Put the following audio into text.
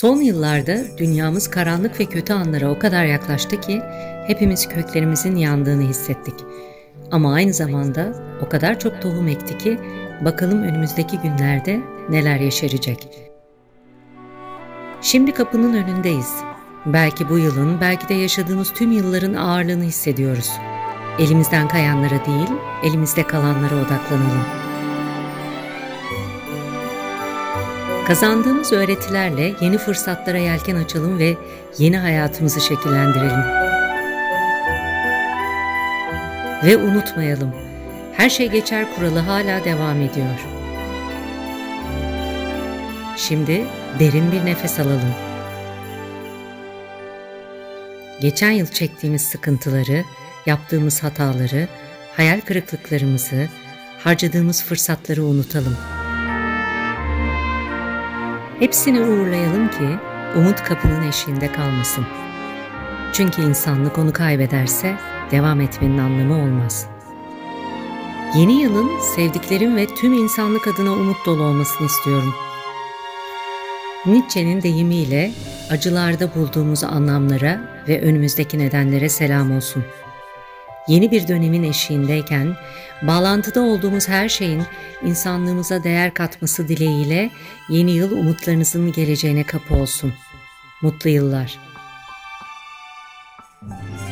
Son yıllarda dünyamız karanlık ve kötü anlara o kadar yaklaştı ki hepimiz köklerimizin yandığını hissettik. Ama aynı zamanda o kadar çok tohum ekti ki bakalım önümüzdeki günlerde neler yeşerecek. Şimdi kapının önündeyiz. Belki bu yılın, belki de yaşadığımız tüm yılların ağırlığını hissediyoruz. Elimizden kayanlara değil, elimizde kalanlara odaklanalım. Kazandığımız öğretilerle yeni fırsatlara yelken açalım ve yeni hayatımızı şekillendirelim. Ve unutmayalım, her şey geçer kuralı hala devam ediyor. Şimdi derin bir nefes alalım. Geçen yıl çektiğimiz sıkıntıları, yaptığımız hataları, hayal kırıklıklarımızı, harcadığımız fırsatları unutalım. Hepsini uğurlayalım ki umut kapının eşiğinde kalmasın. Çünkü insanlık onu kaybederse devam etmenin anlamı olmaz. Yeni yılın sevdiklerim ve tüm insanlık adına umut dolu olmasını istiyorum. Nietzsche'nin deyimiyle acılarda bulduğumuz anlamlara ve önümüzdeki nedenlere selam olsun yeni bir dönemin eşiğindeyken bağlantıda olduğumuz her şeyin insanlığımıza değer katması dileğiyle yeni yıl umutlarınızın geleceğine kapı olsun. Mutlu yıllar. Thank you.